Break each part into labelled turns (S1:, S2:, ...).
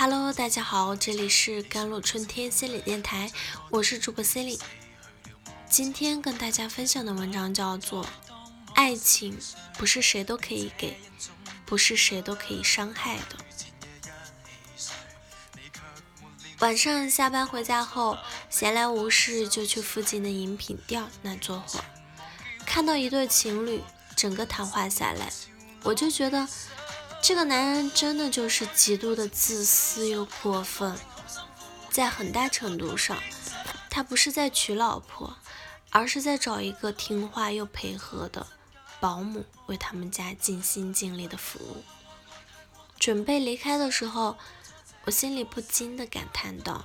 S1: Hello，大家好，这里是甘露春天心理电台，我是主播 c e l i n e 今天跟大家分享的文章叫做《爱情不是谁都可以给，不是谁都可以伤害的》。晚上下班回家后，闲来无事就去附近的饮品店那坐会儿，看到一对情侣，整个谈话下来，我就觉得这个男人真的就是极度的自私又过分。在很大程度上，他不是在娶老婆，而是在找一个听话又配合的保姆，为他们家尽心尽力的服务。准备离开的时候。我心里不禁的感叹道：“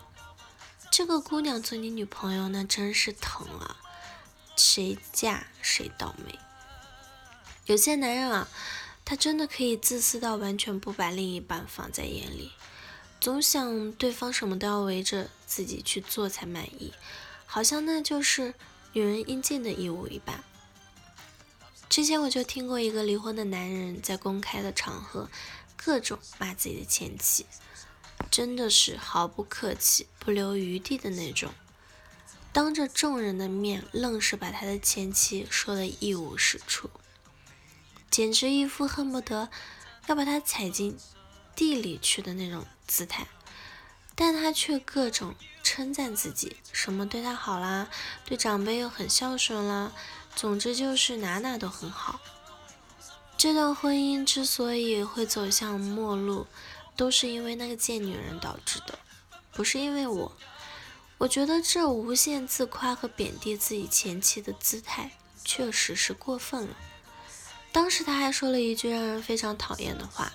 S1: 这个姑娘做你女朋友那真是疼啊，谁嫁谁倒霉。”有些男人啊，他真的可以自私到完全不把另一半放在眼里，总想对方什么都要围着自己去做才满意，好像那就是女人应尽的义务一般。之前我就听过一个离婚的男人在公开的场合各种骂自己的前妻。真的是毫不客气、不留余地的那种，当着众人的面，愣是把他的前妻说得一无是处，简直一副恨不得要把他踩进地里去的那种姿态。但他却各种称赞自己，什么对他好啦，对长辈又很孝顺啦，总之就是哪哪都很好。这段婚姻之所以会走向末路，都是因为那个贱女人导致的，不是因为我。我觉得这无限自夸和贬低自己前妻的姿态，确实是过分了。当时他还说了一句让人非常讨厌的话：“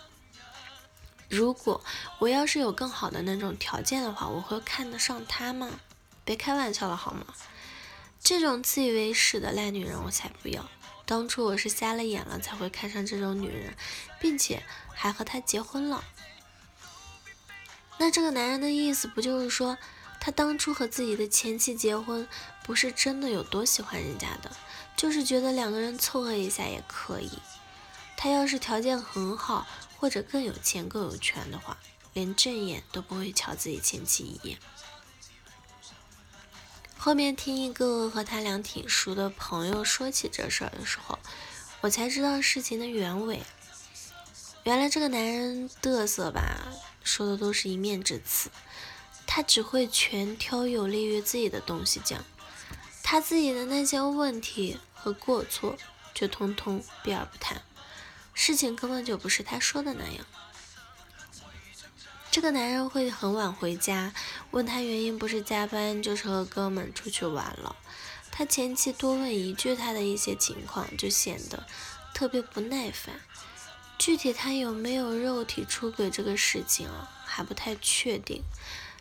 S1: 如果我要是有更好的那种条件的话，我会看得上他吗？别开玩笑了好吗？这种自以为是的烂女人我才不要。当初我是瞎了眼了才会看上这种女人，并且还和她结婚了。”那这个男人的意思不就是说，他当初和自己的前妻结婚，不是真的有多喜欢人家的，就是觉得两个人凑合一下也可以。他要是条件很好，或者更有钱更有权的话，连正眼都不会瞧自己前妻一眼。后面听一个和他俩挺熟的朋友说起这事儿的时候，我才知道事情的原委。原来这个男人嘚瑟吧。说的都是一面之词，他只会全挑有利于自己的东西讲，他自己的那些问题和过错就通通避而不谈，事情根本就不是他说的那样。这个男人会很晚回家，问他原因不是加班就是和哥们出去玩了，他前妻多问一句他的一些情况就显得特别不耐烦。具体他有没有肉体出轨这个事情啊，还不太确定。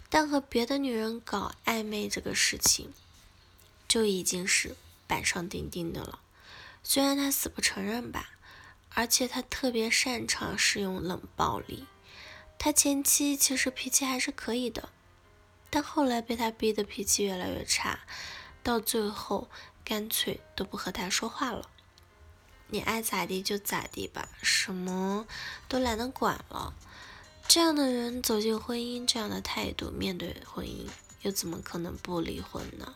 S1: 但和别的女人搞暧昧这个事情，就已经是板上钉钉的了。虽然他死不承认吧，而且他特别擅长使用冷暴力。他前妻其实脾气还是可以的，但后来被他逼得脾气越来越差，到最后干脆都不和他说话了。你爱咋地就咋地吧，什么都懒得管了。这样的人走进婚姻，这样的态度面对婚姻，又怎么可能不离婚呢？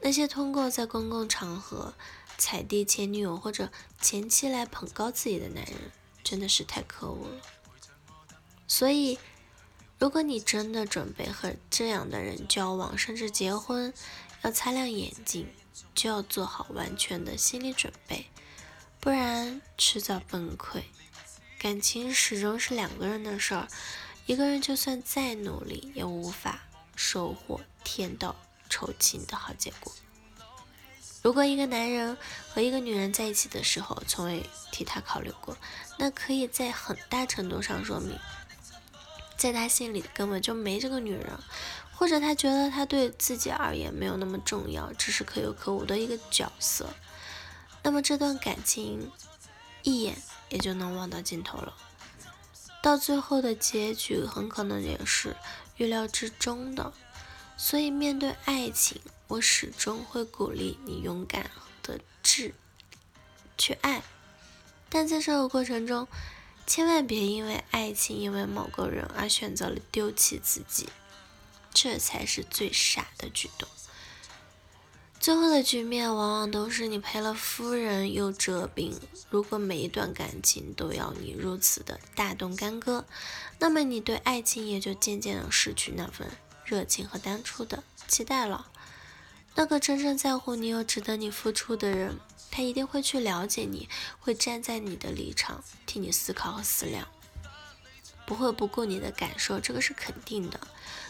S1: 那些通过在公共场合踩地前女友或者前妻来捧高自己的男人，真的是太可恶了。所以，如果你真的准备和这样的人交往，甚至结婚，要擦亮眼睛，就要做好完全的心理准备。不然迟早崩溃。感情始终是两个人的事儿，一个人就算再努力，也无法收获天道酬勤的好结果。如果一个男人和一个女人在一起的时候，从未替她考虑过，那可以在很大程度上说明，在他心里根本就没这个女人，或者他觉得他对自己而言没有那么重要，只是可有可无的一个角色。那么这段感情一眼也就能望到尽头了，到最后的结局很可能也是预料之中的。所以面对爱情，我始终会鼓励你勇敢的志去爱，但在这个过程中，千万别因为爱情，因为某个人而选择了丢弃自己，这才是最傻的举动。最后的局面往往都是你赔了夫人又折兵。如果每一段感情都要你如此的大动干戈，那么你对爱情也就渐渐的失去那份热情和当初的期待了。那个真正在乎你又值得你付出的人，他一定会去了解你，会站在你的立场替你思考和思量，不会不顾你的感受，这个是肯定的。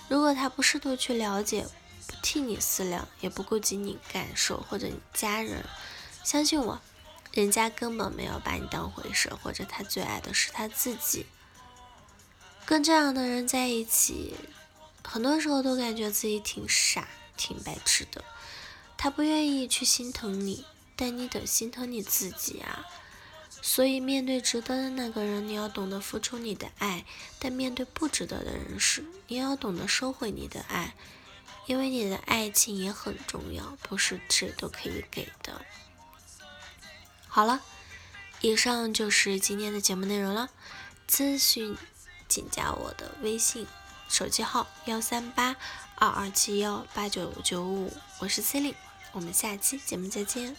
S1: 如果他不试图去了解，不替你思量，也不顾及你感受或者你家人，相信我，人家根本没有把你当回事，或者他最爱的是他自己。跟这样的人在一起，很多时候都感觉自己挺傻、挺白痴的。他不愿意去心疼你，但你得心疼你自己啊。所以面对值得的那个人，你要懂得付出你的爱；但面对不值得的人时，你要懂得收回你的爱。因为你的爱情也很重要，不是谁都可以给的。好了，以上就是今天的节目内容了。咨询请加我的微信，手机号幺三八二二七幺八九九五，我是 c e l i n e 我们下期节目再见。